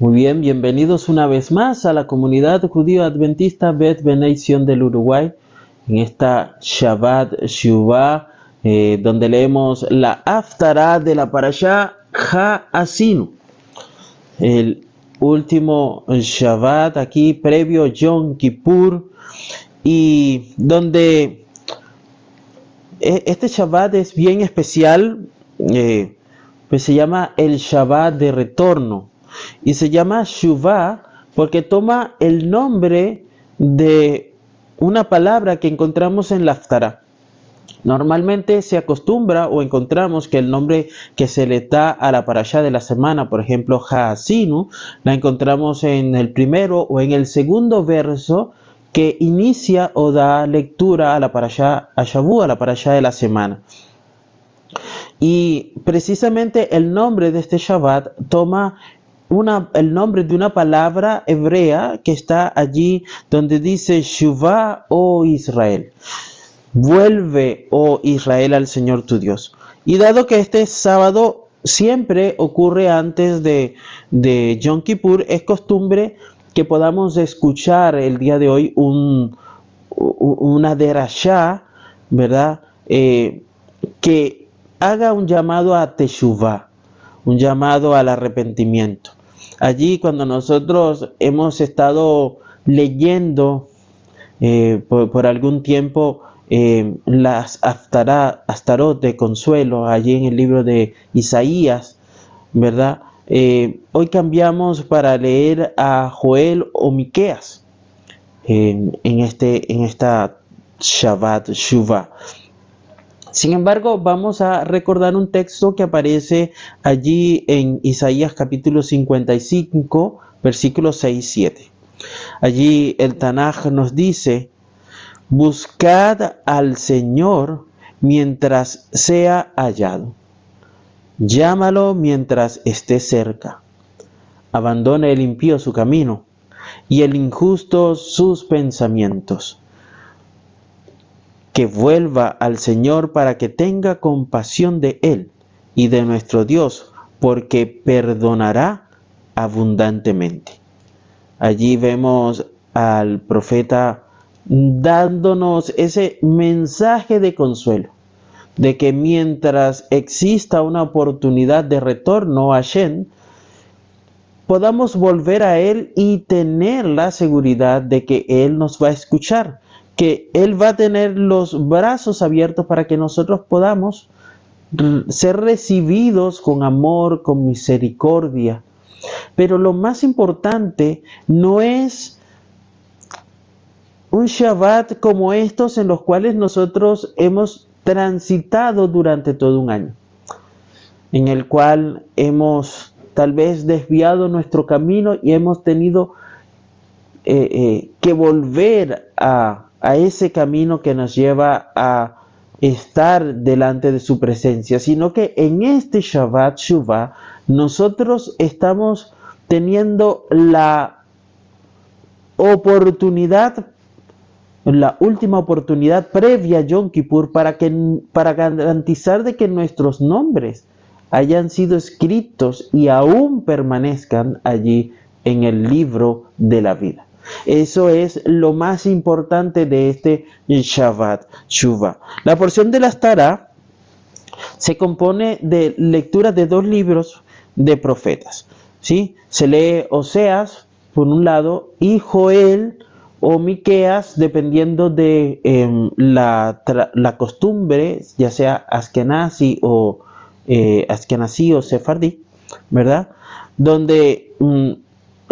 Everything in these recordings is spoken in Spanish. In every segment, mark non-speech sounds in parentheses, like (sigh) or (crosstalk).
Muy bien, bienvenidos una vez más a la comunidad judío adventista Bet Benedición del Uruguay en esta Shabbat Shuvah, eh, donde leemos la Haftarah de la Parashá Ha-Asinu, el último Shabbat aquí previo Yom Kippur, y donde e, este Shabbat es bien especial, eh, pues se llama el Shabbat de retorno y se llama Shuvah porque toma el nombre de una palabra que encontramos en la Haftarah. Normalmente se acostumbra o encontramos que el nombre que se le da a la parasha de la semana, por ejemplo, Haasinu, la encontramos en el primero o en el segundo verso que inicia o da lectura a la parasha a Shavu, a la parasha de la semana. Y precisamente el nombre de este Shabbat toma el nombre de una palabra hebrea que está allí donde dice Shuvah, oh Israel. Vuelve, oh Israel, al Señor tu Dios. Y dado que este sábado siempre ocurre antes de, de Yom Kippur, es costumbre que podamos escuchar el día de hoy un, una derashá, ¿verdad? Eh, que haga un llamado a Teshuvah, un llamado al arrepentimiento. Allí cuando nosotros hemos estado leyendo eh, por, algún tiempo eh, las Astarot de consuelo, allí en el libro de Isaías, ¿verdad? Eh, hoy cambiamos para leer a Joel o Miqueas en, este, en esta Shabbat Shuvah. Sin embargo, vamos a recordar un texto que aparece allí en Isaías capítulo 55, versículos 6 y 7. Allí el Tanaj nos dice, buscad al Señor mientras sea hallado. Llámalo mientras esté cerca. Abandone el impío su camino y el injusto sus pensamientos que vuelva al Señor para que tenga compasión de Él y de nuestro Dios, porque perdonará abundantemente. Allí vemos al profeta dándonos ese mensaje de consuelo, de que mientras exista una oportunidad de retorno a Shen, podamos volver a Él y tener la seguridad de que Él nos va a escuchar, que Él va a tener los brazos abiertos para que nosotros podamos ser recibidos con amor, con misericordia. Pero lo más importante no es un Shabbat como estos en los cuales nosotros hemos transitado durante todo un año, en el cual hemos tal vez desviado nuestro camino y hemos tenido eh, eh, que volver a a ese camino que nos lleva a estar delante de su presencia, sino que en este Shabbat Shuvah nosotros estamos teniendo la oportunidad, la última oportunidad previa a Yom Kippur para, que, para garantizar de que nuestros nombres hayan sido escritos y aún permanezcan allí en el libro de la vida. Eso es lo más importante de este Shabbat Shuvah. La porción de la Tara se compone de lecturas de dos libros de profetas. ¿sí? Se lee Oseas, por un lado, y Joel o Miqueas, dependiendo de em, la, costumbre, ya sea Askenazi o eh, o Sefardí, ¿verdad? Donde mm,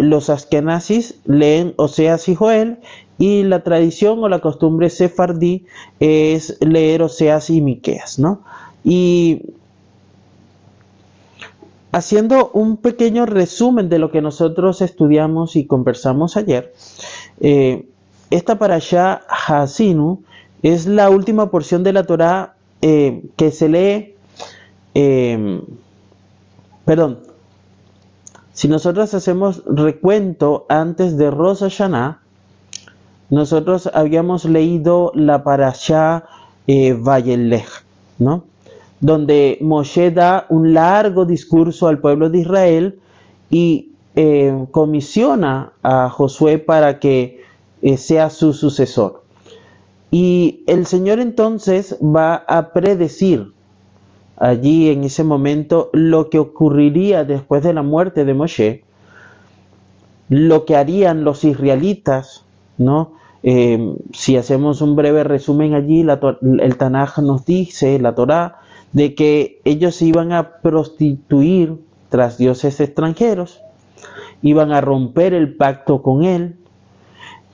los askenazis leen Oseas y Joel y la tradición o la costumbre sefardí es leer Oseas y Miqueas, ¿no? Y haciendo un pequeño resumen de lo que nosotros estudiamos y conversamos ayer, eh, esta parasha Hasinu es la última porción de la Torah eh, que se lee, eh, perdón, si nosotros hacemos recuento antes de Rosh Hashanah, nosotros habíamos leído la parasha eh, ¿no? Donde Moshe da un largo discurso al pueblo de Israel y eh, comisiona a Josué para que eh, sea su sucesor. Y el Señor entonces va a predecir allí en ese momento lo que ocurriría después de la muerte de Moshe, lo que harían los israelitas, ¿no? Eh, si hacemos un breve resumen allí, el Tanaj nos dice, la Torá, de que ellos se iban a prostituir tras dioses extranjeros, iban a romper el pacto con él,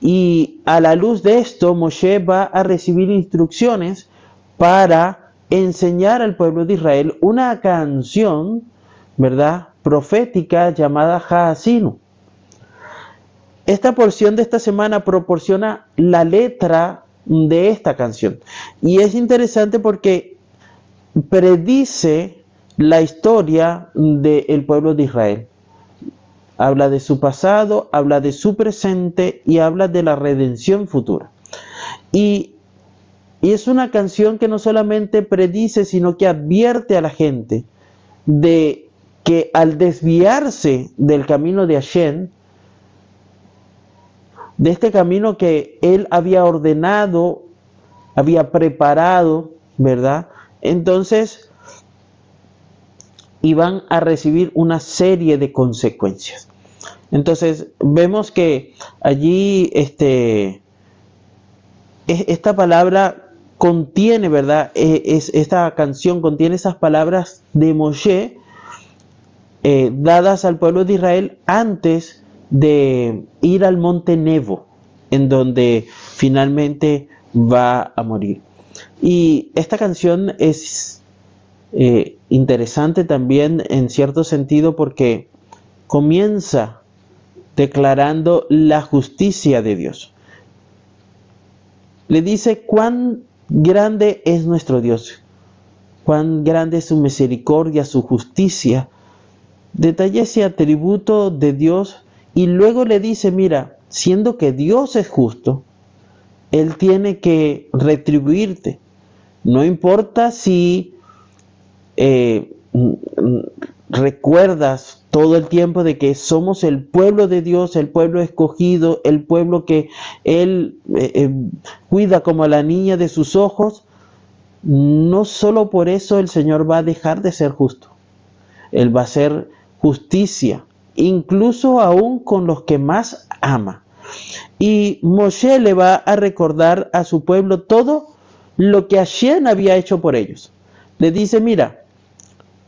y a la luz de esto, Moshe va a recibir instrucciones para enseñar al pueblo de Israel una canción, ¿verdad? Profética llamada Haasinu. Esta porción de esta semana proporciona la letra de esta canción. Y es interesante porque predice la historia del pueblo de Israel. Habla de su pasado, habla de su presente y habla de la redención futura. Y, y es una canción que no solamente predice, sino que advierte a la gente de que al desviarse del camino de Hashem, de este camino que Él había ordenado, había preparado, ¿verdad? Entonces iban a recibir una serie de consecuencias. Entonces vemos que allí este, esta palabra contiene, ¿verdad? E, es, esta canción contiene esas palabras de Moshe eh, dadas al pueblo de Israel antes de ir al monte Nevo, en donde finalmente va a morir. Y esta canción es eh, interesante también en cierto sentido porque comienza declarando la justicia de Dios. Le dice cuán grande es nuestro Dios, cuán grande es su misericordia, su justicia. Detalla ese atributo de Dios y luego le dice, mira, siendo que Dios es justo, Él tiene que retribuirte. No importa si eh, recuerdas todo el tiempo de que somos el pueblo de Dios, el pueblo escogido, el pueblo que Él eh, eh, cuida como a la niña de sus ojos, no solo por eso el Señor va a dejar de ser justo. Él va a ser justicia incluso aún con los que más ama. Y Moshe le va a recordar a su pueblo todo lo que Hashem había hecho por ellos. Le dice, mira,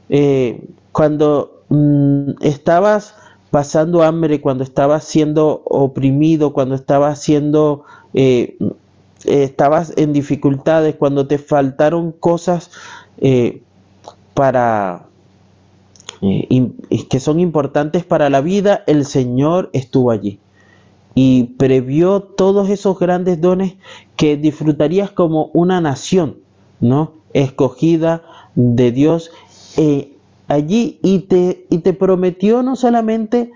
eh, cuando mm, estabas pasando hambre, cuando estabas siendo oprimido, cuando estabas siendo, eh, estabas en dificultades, cuando te faltaron cosas eh, para eh, que son importantes para la vida, el Señor estuvo allí y previó todos esos grandes dones que disfrutarías como una nación, ¿no? Escogida de Dios allí y te, y te prometió no solamente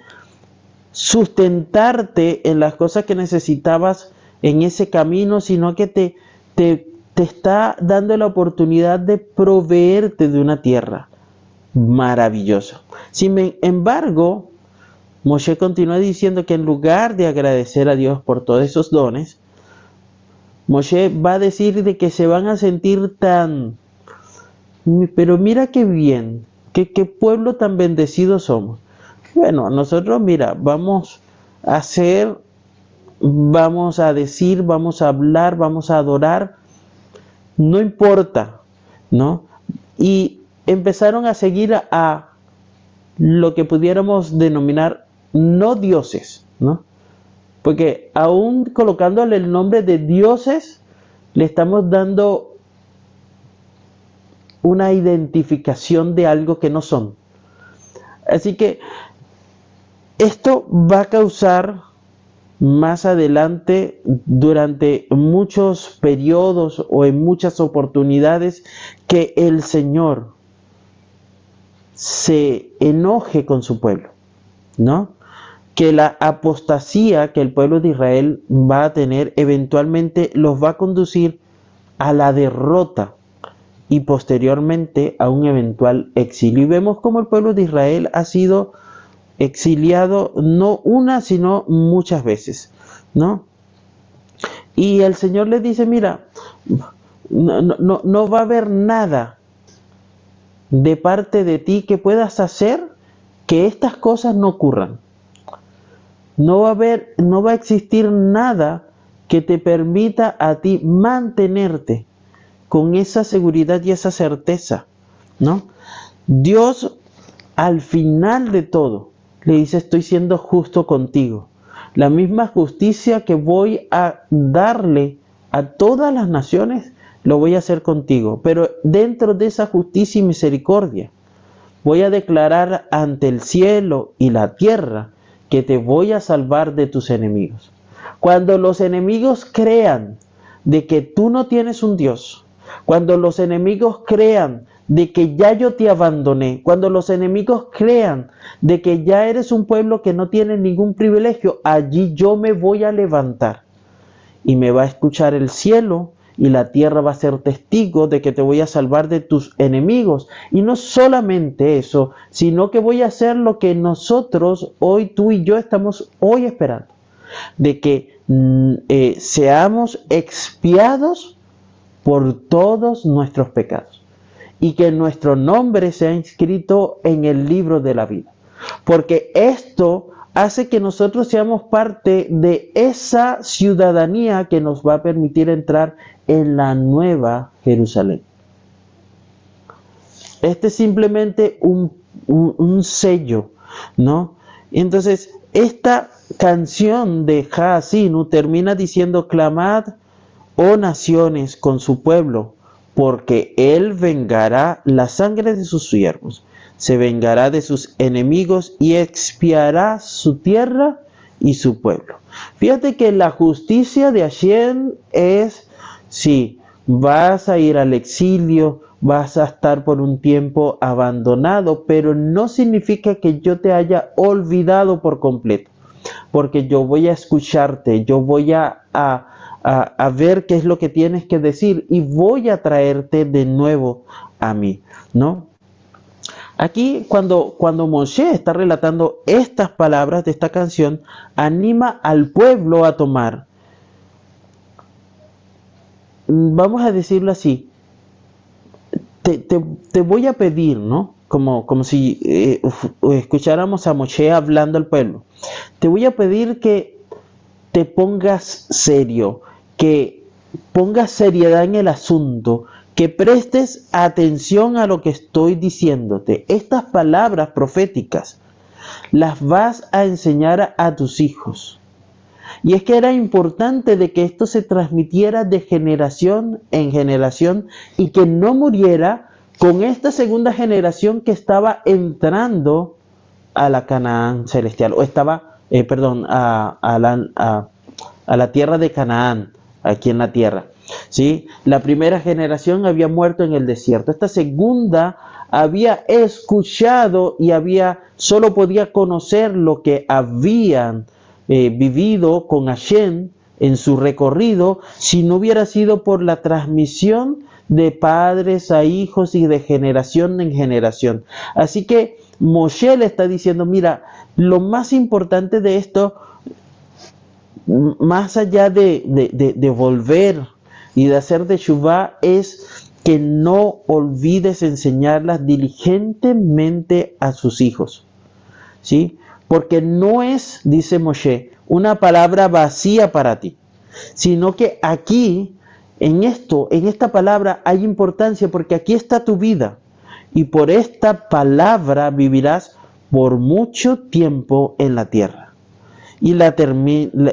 sustentarte en las cosas que necesitabas en ese camino, sino que te, te, te está dando la oportunidad de proveerte de una tierra maravilloso. Sin embargo, Moshe continúa diciendo que en lugar de agradecer a Dios por todos esos dones, Moshe va a decir de que se van a sentir tan... Pero mira qué bien, qué, qué pueblo tan bendecido somos. Bueno, nosotros, mira, vamos a hacer, vamos a decir, vamos a hablar, vamos a adorar, no importa, ¿no? Y empezaron a seguir a, lo que pudiéramos denominar no dioses, ¿no? Porque aún colocándole el nombre de dioses, le estamos dando una identificación de algo que no son. Así que esto va a causar más adelante, durante muchos periodos o en muchas oportunidades, que el Señor se enoje con su pueblo, ¿no? Que la apostasía que el pueblo de Israel va a tener eventualmente los va a conducir a la derrota y posteriormente a un eventual exilio. Y vemos cómo el pueblo de Israel ha sido exiliado no una, sino muchas veces, ¿no? Y el Señor le dice, mira, no, no, no va a haber nada de parte de ti que puedas hacer que estas cosas no ocurran. No va a haber, no va a existir nada que te permita a ti mantenerte con esa seguridad y esa certeza, ¿no? Dios al final de todo le dice, estoy siendo justo contigo. La misma justicia que voy a darle a todas las naciones, lo voy a hacer contigo. Pero dentro de esa justicia y misericordia, voy a declarar ante el cielo y la tierra que te voy a salvar de tus enemigos. Cuando los enemigos crean de que tú no tienes un Dios, cuando los enemigos crean de que ya yo te abandoné, cuando los enemigos crean de que ya eres un pueblo que no tiene ningún privilegio, allí yo me voy a levantar y me va a escuchar el cielo y la tierra va a ser testigo de que te voy a salvar de tus enemigos. Y no solamente eso, sino que voy a hacer lo que nosotros, hoy tú y yo estamos hoy esperando, de que mm, eh, seamos expiados por todos nuestros pecados y que nuestro nombre sea inscrito en el libro de la vida. Porque esto hace que nosotros seamos parte de esa ciudadanía que nos va a permitir entrar en la nueva Jerusalén. Este es simplemente un, un, sello, ¿no? Entonces, esta canción de Haasinu termina diciendo, clamad, oh naciones, con su pueblo, porque él vengará la sangre de sus siervos, se vengará de sus enemigos y expiará su tierra y su pueblo. Fíjate que la justicia de Hashem es, si vas a ir al exilio, vas a estar por un tiempo abandonado, pero no significa que yo te haya olvidado por completo, porque yo voy a escucharte, yo voy a a, ver qué es lo que tienes que decir y voy a traerte de nuevo a mí, ¿no? Aquí cuando, cuando Moshe está relatando estas palabras de esta canción, anima al pueblo a tomar, vamos a decirlo así, te, voy a pedir, ¿no? Como, como si eh, escucháramos a Moshe hablando al pueblo, te voy a pedir que te pongas serio, que pongas seriedad en el asunto, que prestes atención a lo que estoy diciéndote. Estas palabras proféticas las vas a enseñar a, tus hijos. Y es que era importante de que esto se transmitiera de generación en generación y que no muriera con esta segunda generación que estaba entrando a la Canaán celestial, o estaba, eh, perdón, a, la, a la tierra de Canaán, aquí en la tierra. ¿sí? La primera generación había muerto en el desierto. Esta segunda había escuchado y había solo podía conocer lo que habían eh, vivido con Hashem en su recorrido si no hubiera sido por la transmisión de padres a hijos y de generación en generación. Así que Moshe le está diciendo, mira, lo más importante de esto más allá de, volver y de hacer de Shuvah, es que no olvides enseñarlas diligentemente a sus hijos. ¿Sí? Porque no es, dice Moshe, una palabra vacía para ti, sino que aquí, en esto, en esta palabra hay importancia porque aquí está tu vida y por esta palabra vivirás por mucho tiempo en la tierra y la,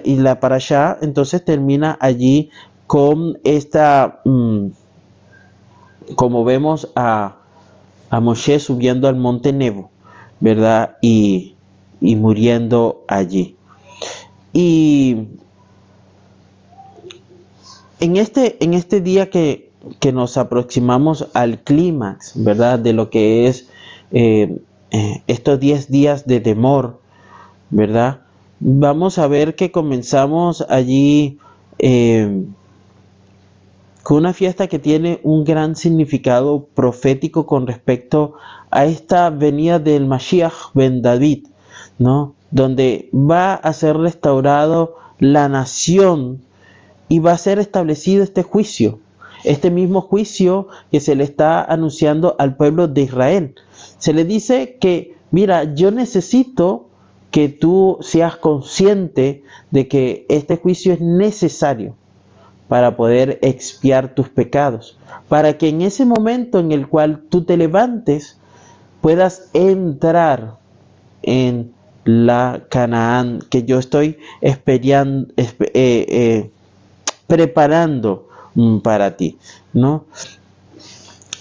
y la entonces termina allí con esta, mm, como vemos a, a Moshe subiendo al monte Nebo, ¿verdad? Y, y muriendo allí. Y en este, en este día que, que nos aproximamos al clímax, ¿verdad? De lo que es eh, eh, estos 10 días de temor, ¿verdad? Vamos a ver que comenzamos allí eh, con una fiesta que tiene un gran significado profético con respecto a esta venida del Mashiach ben David, ¿no? Donde va a ser restaurado la nación y va a ser establecido este juicio, este mismo juicio que se le está anunciando al pueblo de Israel. Se le dice que, mira, yo necesito que tú seas consciente de que este juicio es necesario para poder expiar tus pecados, para que en ese momento en el cual tú te levantes puedas entrar en la Canaán que yo estoy esperando, eh, eh, preparando mm, para ti, ¿no?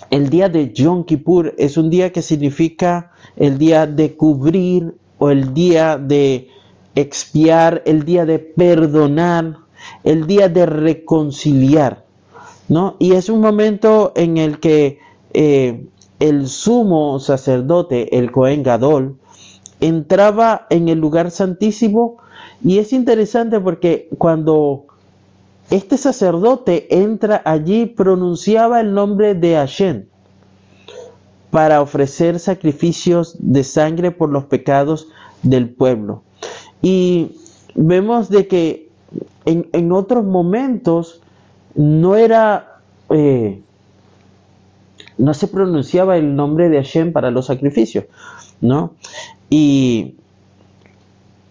El día de Yom Kippur es un día que significa el día de cubrir o el día de expiar, el día de perdonar, el día de reconciliar, ¿no? Y es un momento en el que eh, el sumo sacerdote, el Cohen Gadol, entraba en el lugar santísimo y es interesante porque cuando este sacerdote entra allí pronunciaba el nombre de Hashem para ofrecer sacrificios de sangre por los pecados del pueblo. Y vemos de que en, otros momentos no era, eh, no se pronunciaba el nombre de Hashem para los sacrificios, ¿no? Y,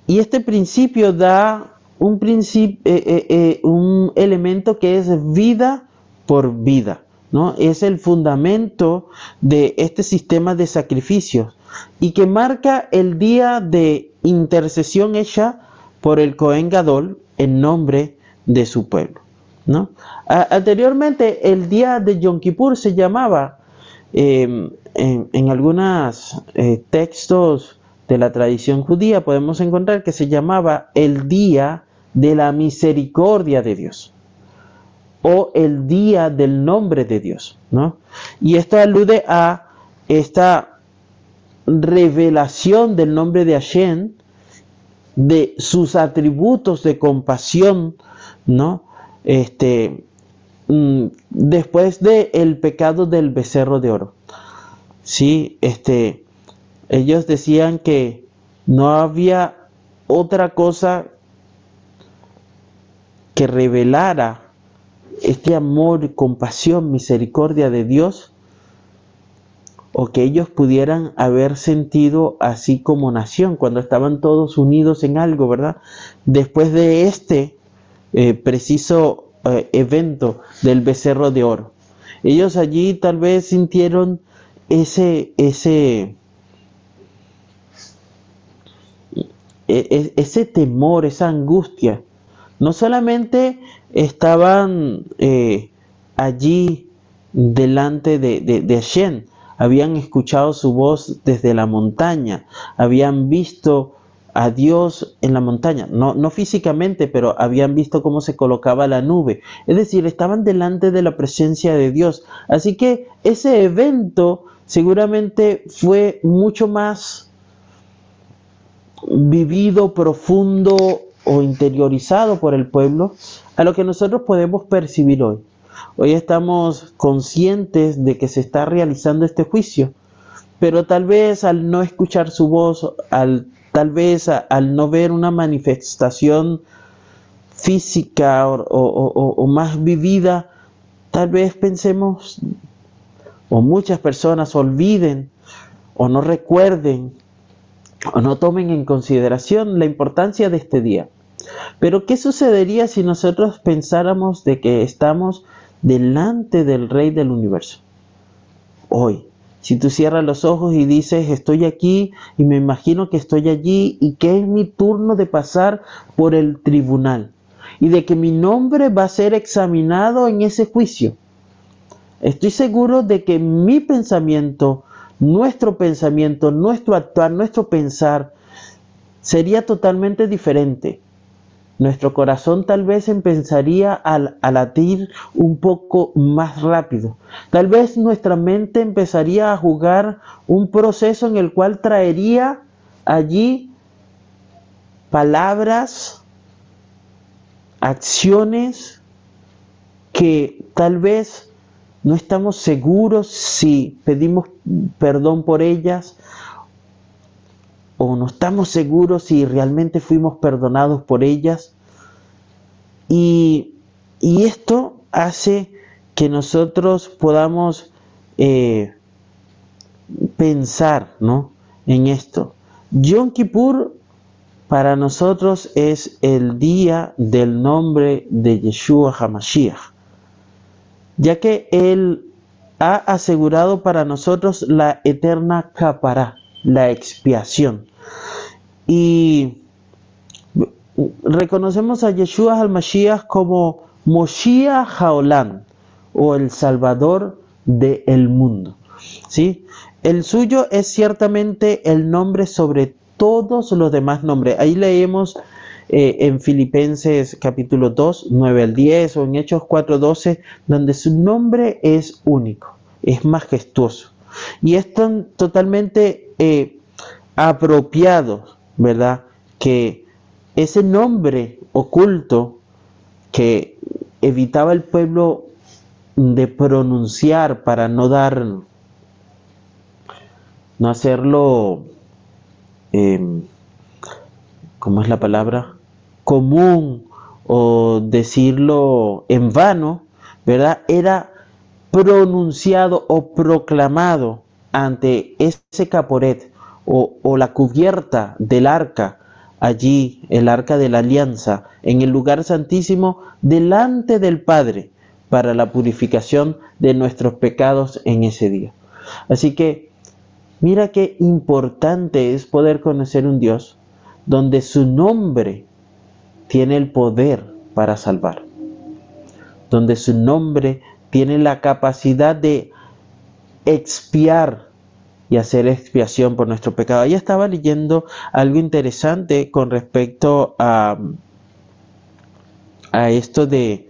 y este principio da un, principio, eh, eh, eh, un elemento que es vida por vida, ¿no? Es el fundamento de este sistema de sacrificios. Y que marca el día de intercesión hecha por el Cohen Gadol en nombre de su pueblo, anteriormente el día de Yom Kippur se llamaba em, en, en algunos textos de la tradición judía podemos encontrar que se llamaba el día de la misericordia de Dios o el día del nombre de Dios, ¿no? Y esto alude a esta revelación del nombre de Hashem, de sus atributos de compasión, ¿no? Este, mm, después del el pecado del becerro de oro. Sí, este, ellos decían que no había otra cosa que revelara este amor, compasión, misericordia de Dios, o que ellos pudieran haber sentido así como nación, cuando estaban todos unidos en algo, ¿verdad? Después de este eh, preciso eh, evento del becerro de oro. Ellos allí tal vez sintieron ese, ese, E, e, ese temor, esa angustia, no solamente estaban eh, allí delante de, de, Hashem, habían escuchado su voz desde la montaña, habían visto a Dios en la montaña, no, no físicamente, pero habían visto cómo se colocaba la nube. Es decir, estaban delante de la presencia de Dios. Así que ese evento seguramente fue mucho más vivido profundo o interiorizado por el pueblo a lo que nosotros podemos percibir hoy. Hoy estamos conscientes de que se está realizando este juicio, pero tal vez al no escuchar su voz, al, tal vez al no ver una manifestación física o, o más vivida, tal vez pensemos o muchas personas olviden o no recuerden o no tomen en consideración la importancia de este día. Pero ¿qué sucedería si nosotros pensáramos de que estamos delante del Rey del universo? Hoy, si tú cierras los ojos y dices, estoy aquí y me imagino que estoy allí y que es mi turno de pasar por el tribunal y de que mi nombre va a ser examinado en ese juicio. Estoy seguro de que mi pensamiento nuestro pensamiento, nuestro actuar, nuestro pensar sería totalmente diferente. Nuestro corazón tal vez empezaría a, latir un poco más rápido. Tal vez nuestra mente empezaría a jugar un proceso en el cual traería allí palabras, acciones que tal vez no estamos seguros si pedimos perdón por ellas o no estamos seguros si realmente fuimos perdonados por ellas. Y, esto hace que nosotros podamos eh, pensar ¿no? en esto. Yom Kippur para nosotros es el día del nombre de Yeshua HaMashiach, ya que Él ha asegurado para nosotros la eterna capará, la expiación. Y reconocemos a Yeshua HaMashiach como Moshiach Haolam o el Salvador del mundo. ¿sí? El suyo es ciertamente el nombre sobre todos los demás nombres. Ahí leemos eh, en Filipenses capítulo 2, 9 al 10 o en Hechos 4, 12, donde su nombre es único, es majestuoso. Y es totalmente eh, apropiado, ¿verdad? Que ese nombre oculto que evitaba el pueblo de pronunciar para no dar no hacerlo, eh, ¿cómo es la palabra? Común o decirlo en vano, ¿verdad? Era pronunciado o proclamado ante ese caporet o, o la cubierta del arca, allí el arca de la alianza, en el lugar santísimo, delante del Padre, para la purificación de nuestros pecados en ese día. Así que Mira qué importante es poder conocer un Dios donde su nombre tiene el poder para salvar, donde su nombre tiene la capacidad de expiar y hacer expiación por nuestro pecado. Ahí estaba leyendo algo interesante con respecto a, a esto de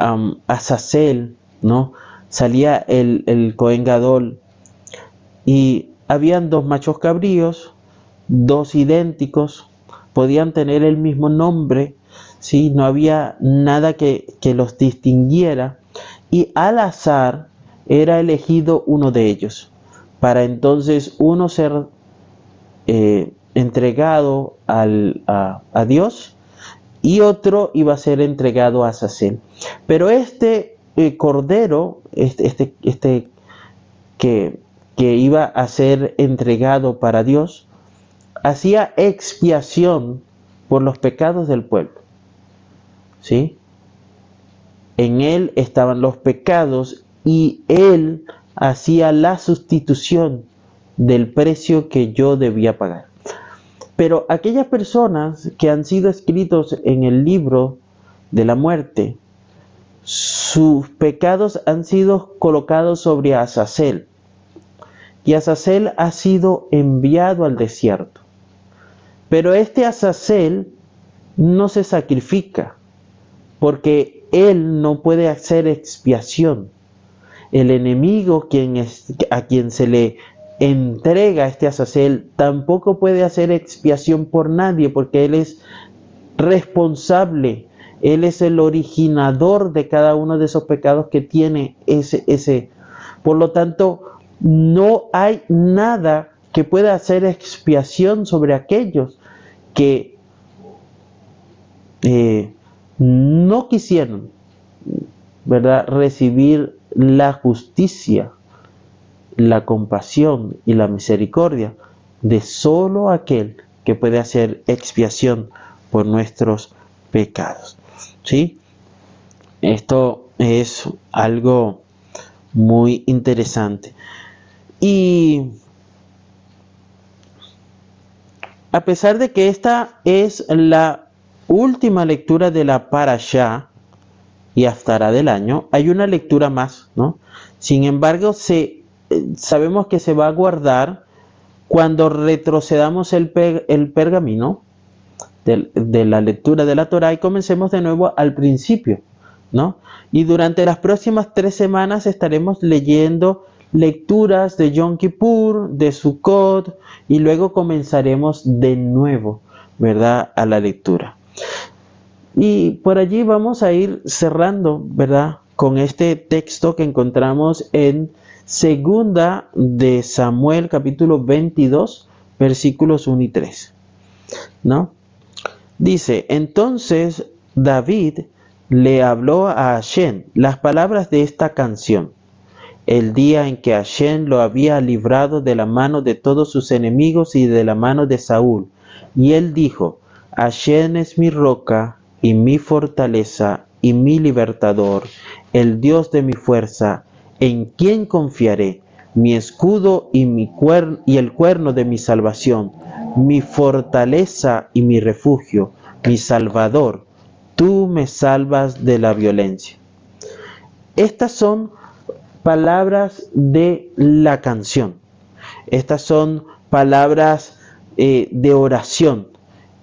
um, Azazel, ¿no? Salía el, el Cohen Gadol y habían dos machos cabríos, dos idénticos, podían tener el mismo nombre, ¿sí? no había nada que, los distinguiera, y al azar era elegido uno de ellos, para entonces uno ser eh, entregado al, a, Dios y otro iba a ser entregado a Sacel. Pero este eh, cordero, este, este, este que que iba a ser entregado para Dios, hacía expiación por los pecados del pueblo. ¿Sí? En él estaban los pecados y él hacía la sustitución del precio que yo debía pagar. Pero aquellas personas que han sido escritos en el libro de la muerte, sus pecados han sido colocados sobre Azazel y Azazel ha sido enviado al desierto. Pero este Azazel no se sacrifica, porque él no puede hacer expiación. El enemigo a quien se le entrega este Azazel tampoco puede hacer expiación por nadie, porque él es responsable, él es el originador de cada uno de esos pecados que tiene ese, ese. Por lo tanto, no hay nada que pueda hacer expiación sobre aquellos que eh, no quisieron, ¿verdad?, recibir la justicia, la compasión y la misericordia de solo aquel que puede hacer expiación por nuestros pecados. ¿Sí? Esto es algo muy interesante. Y a pesar de que esta es la última lectura de la Parashá y hasta del año, hay una lectura más, ¿no? Sin embargo, se, eh, sabemos que se va a guardar cuando retrocedamos el, el pergamino de, de, la lectura de la Torah y comencemos de nuevo al principio, ¿no? Y durante las próximas tres semanas estaremos leyendo lecturas de Yom Kippur, de Sukkot, y luego comenzaremos de nuevo, ¿verdad?, a la lectura. Y por allí vamos a ir cerrando, ¿verdad?, con este texto que encontramos en Segunda de Samuel capítulo 22, versículos 1 y 3. ¿No? Dice, entonces David le habló a Hashem las palabras de esta canción, el día en que Hashem lo había librado de la mano de todos sus enemigos y de la mano de Saúl. Y él dijo, Hashem es mi roca y mi fortaleza y mi libertador, el Dios de mi fuerza, en quien confiaré, mi escudo y, mi y el cuerno de mi salvación, mi fortaleza y mi refugio, mi salvador, tú me salvas de la violencia. Estas son palabras de la canción. Estas son palabras eh, de oración.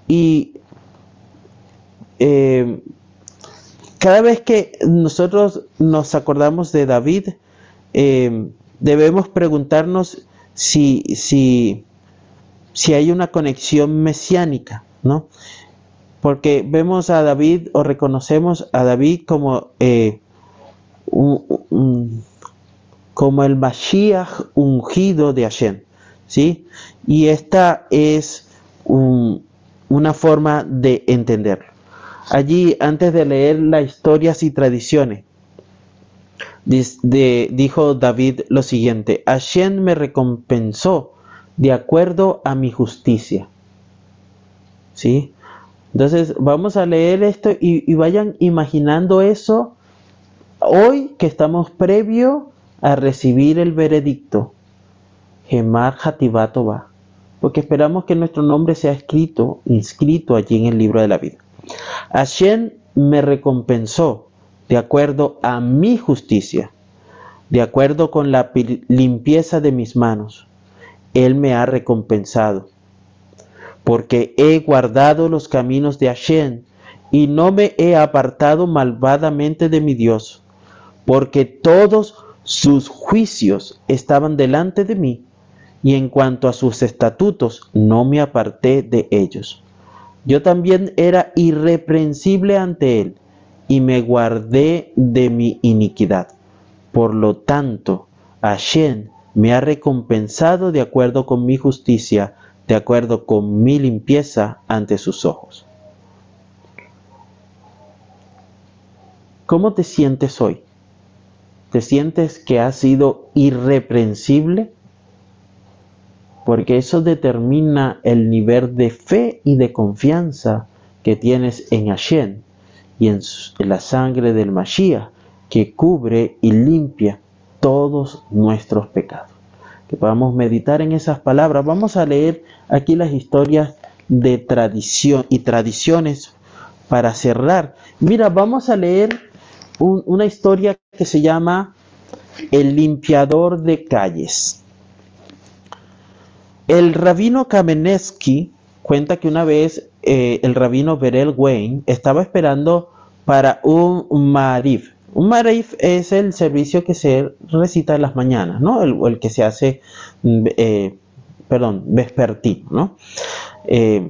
Y eh, cada vez que nosotros nos acordamos de David, eh, debemos preguntarnos si, si, si, hay una conexión mesiánica, ¿no? Porque vemos a David o reconocemos a David como, eh, como el Mashiach ungido de Hashem, ¿sí? Y esta es una forma de entenderlo. Allí, antes de leer las historias y tradiciones, dijo David lo siguiente, Hashem me recompensó de acuerdo a mi justicia. ¿Sí? Entonces vamos a leer esto y, vayan imaginando eso hoy que estamos previo a recibir el veredicto. Gemar Hatibato va. Porque esperamos que nuestro nombre sea escrito, inscrito allí en el libro de la vida. Hashem me recompensó de acuerdo a mi justicia, de acuerdo con la limpieza de mis manos. Él me ha recompensado, porque he guardado los caminos de Hashem y no me he apartado malvadamente de mi Dios, porque todos sus juicios estaban delante de mí, y en cuanto a sus estatutos no me aparté de ellos. Yo también era irreprensible ante él y me guardé de mi iniquidad. Por lo tanto, Hashem me ha recompensado de acuerdo con mi justicia, de acuerdo con mi limpieza ante sus ojos. ¿Cómo te sientes hoy? ¿Te sientes que has sido irreprensible? porque eso determina el nivel de fe y de confianza que tienes en Hashem y en la sangre del Mashiach que cubre y limpia todos nuestros pecados. Que podamos meditar en esas palabras. Vamos a leer aquí las historias de tradición y tradiciones para cerrar. Mira, vamos a leer una historia que se llama El limpiador de calles. El rabino Kamenetsky cuenta que una vez eh, el rabino Berel Wayne estaba esperando para un marif. Un marif es el servicio que se recita en las mañanas, ¿no? El, que se hace, mm, eh, perdón, vespertino, ¿no? Eh,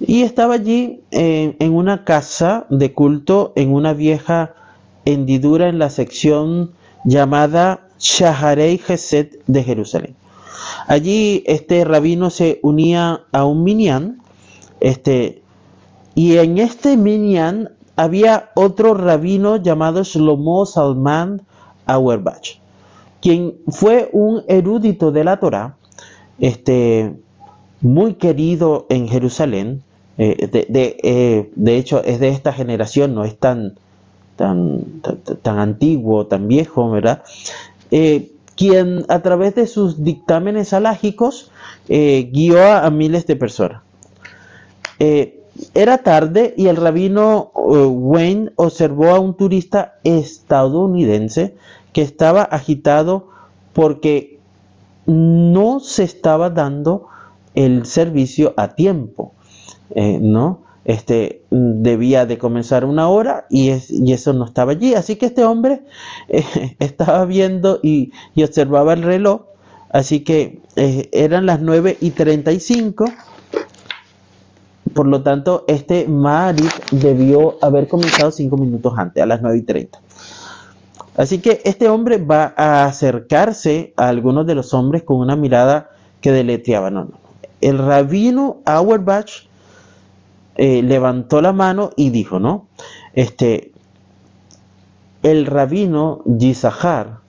y estaba allí en una casa de culto en una vieja hendidura en la sección llamada Shaharei Geset de Jerusalén. Allí este rabino se unía a un minyan, este, y en este minyan había otro rabino llamado Shlomo Salman Auerbach, quien fue un erudito de la Torah, este, muy querido en Jerusalén. Eh, eh, de, hecho, es de esta generación, no es tan, tan, tan, antiguo, tan viejo, ¿verdad? Eh, quien a través de sus dictámenes alágicos eh, guió a, miles de personas. Eh, era tarde y el rabino Wayne observó a un turista estadounidense que estaba agitado porque no se estaba dando el servicio a tiempo, ¿no? Este, debía de comenzar una hora y, eso no estaba allí. Así que este hombre (laughs) eh, estaba viendo y, observaba el reloj. Así que eh, eran las 9 y 35. Por lo tanto, este Marif debió haber comenzado 5 minutos antes, a las 9 y 30. Así que este hombre va a acercarse a algunos de los hombres con una mirada que deletreaba. No, no. el rabino Auerbach eh, levantó la mano y dijo, ¿no? Este, el rabino Yisahar,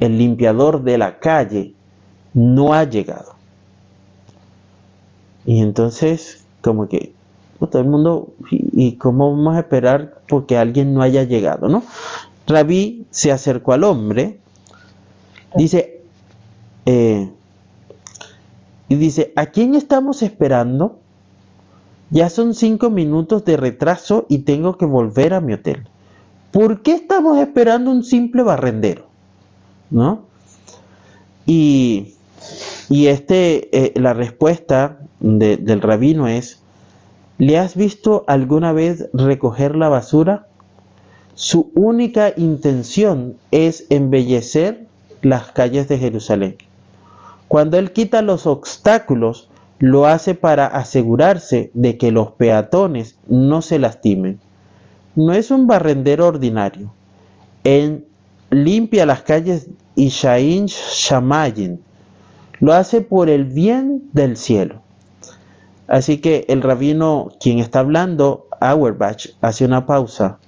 el limpiador de la calle, no ha llegado. Y entonces, como que todo el mundo, ¿y, cómo vamos a esperar porque alguien no haya llegado, no? Rabí se acercó al hombre, dice, eh, y dice, ¿a quién estamos esperando? Ya son cinco minutos de retraso y tengo que volver a mi hotel. ¿Por qué estamos esperando un simple barrendero? ¿No? Y, y este, eh, la respuesta del rabino es, ¿le has visto alguna vez recoger la basura? Su única intención es embellecer las calles de Jerusalén. Cuando él quita los obstáculos, lo hace para asegurarse de que los peatones no se lastimen. No es un barrendero ordinario. Él limpia las calles Ishain Shamayin. Lo hace por el bien del cielo. Así que el rabino, quien está hablando, Auerbach, hace una pausa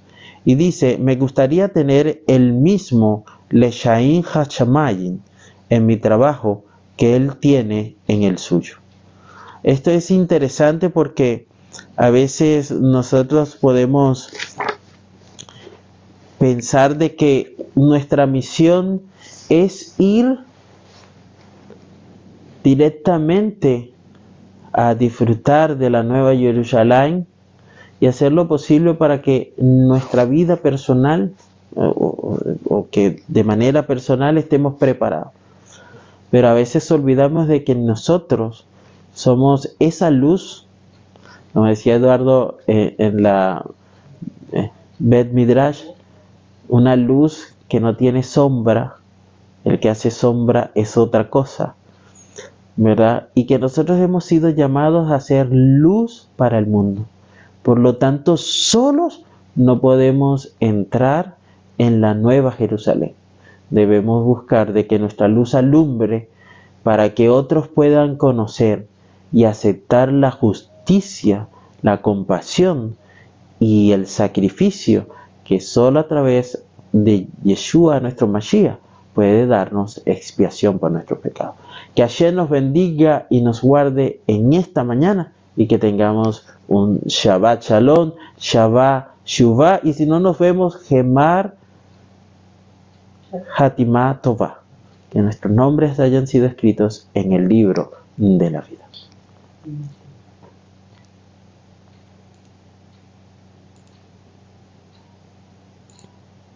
y dice, me gustaría tener el mismo Leshain Hachamayin en mi trabajo que él tiene en el suyo. Esto es interesante porque a veces nosotros podemos pensar de que nuestra misión es ir directamente a disfrutar de la Nueva Jerusalén y hacer lo posible para que nuestra vida personal o, o, que de manera personal estemos preparados. Pero a veces olvidamos de que nosotros somos esa luz, como decía Eduardo eh, en la eh, Midrash, una luz que no tiene sombra, el que hace sombra es otra cosa, ¿verdad? Y que nosotros hemos sido llamados a ser luz para el mundo. Por lo tanto, solos no podemos entrar en la nueva Jerusalén. Debemos buscar de que nuestra luz alumbre para que otros puedan conocer y aceptar la justicia, la compasión y el sacrificio que solo a través de Yeshua, nuestro Mashiach, puede darnos expiación por nuestros pecados. Que ayer nos bendiga y nos guarde en esta mañana y que tengamos un Shabbat Shalom, Shabbat Shuvah y si no nos vemos, Gemar Hatimah Tovah. Que nuestros nombres hayan sido escritos en el libro de la vida. Mm.